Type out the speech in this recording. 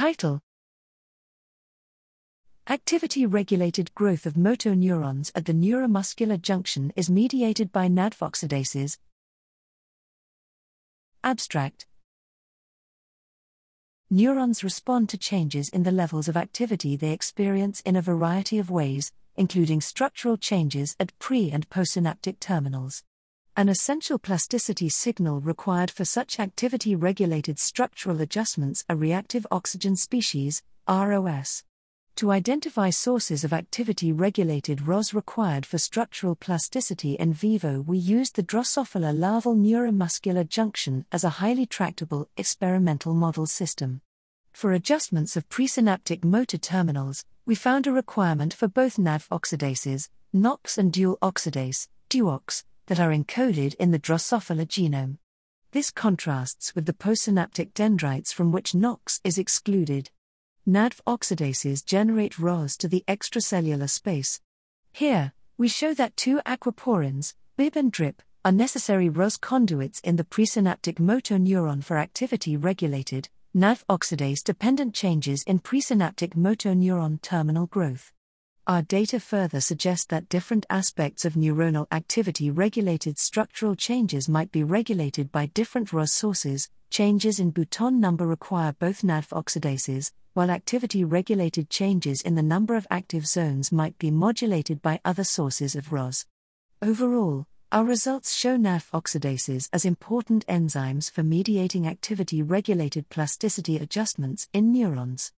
Title Activity regulated growth of motoneurons at the neuromuscular junction is mediated by NADPH oxidases. Abstract Neurons respond to changes in the levels of activity they experience in a variety of ways, including structural changes at pre and postsynaptic terminals. An essential plasticity signal required for such activity regulated structural adjustments are reactive oxygen species, ROS. To identify sources of activity regulated ROS required for structural plasticity in vivo, we used the Drosophila larval neuromuscular junction as a highly tractable experimental model system. For adjustments of presynaptic motor terminals, we found a requirement for both NADPH oxidases, NOX and dual oxidase, DUOX, that are encoded in the Drosophila genome. This contrasts with the postsynaptic dendrites from which NOX is excluded. NADPH oxidases generate ROS to the extracellular space. Here, we show that two aquaporins, BIB and DRIP, are necessary ROS conduits in the presynaptic motor neuron for activity regulated, NADPH oxidase dependent changes in presynaptic motor neuron terminal growth. Our data further suggest that different aspects of neuronal activity regulated structural changes might be regulated by different ROS sources. Changes in Bouton number require both NADPH oxidases, while activity regulated changes in the number of active zones might be modulated by other sources of ROS. Overall, our results show NADPH oxidases as important enzymes for mediating activity regulated plasticity adjustments in neurons.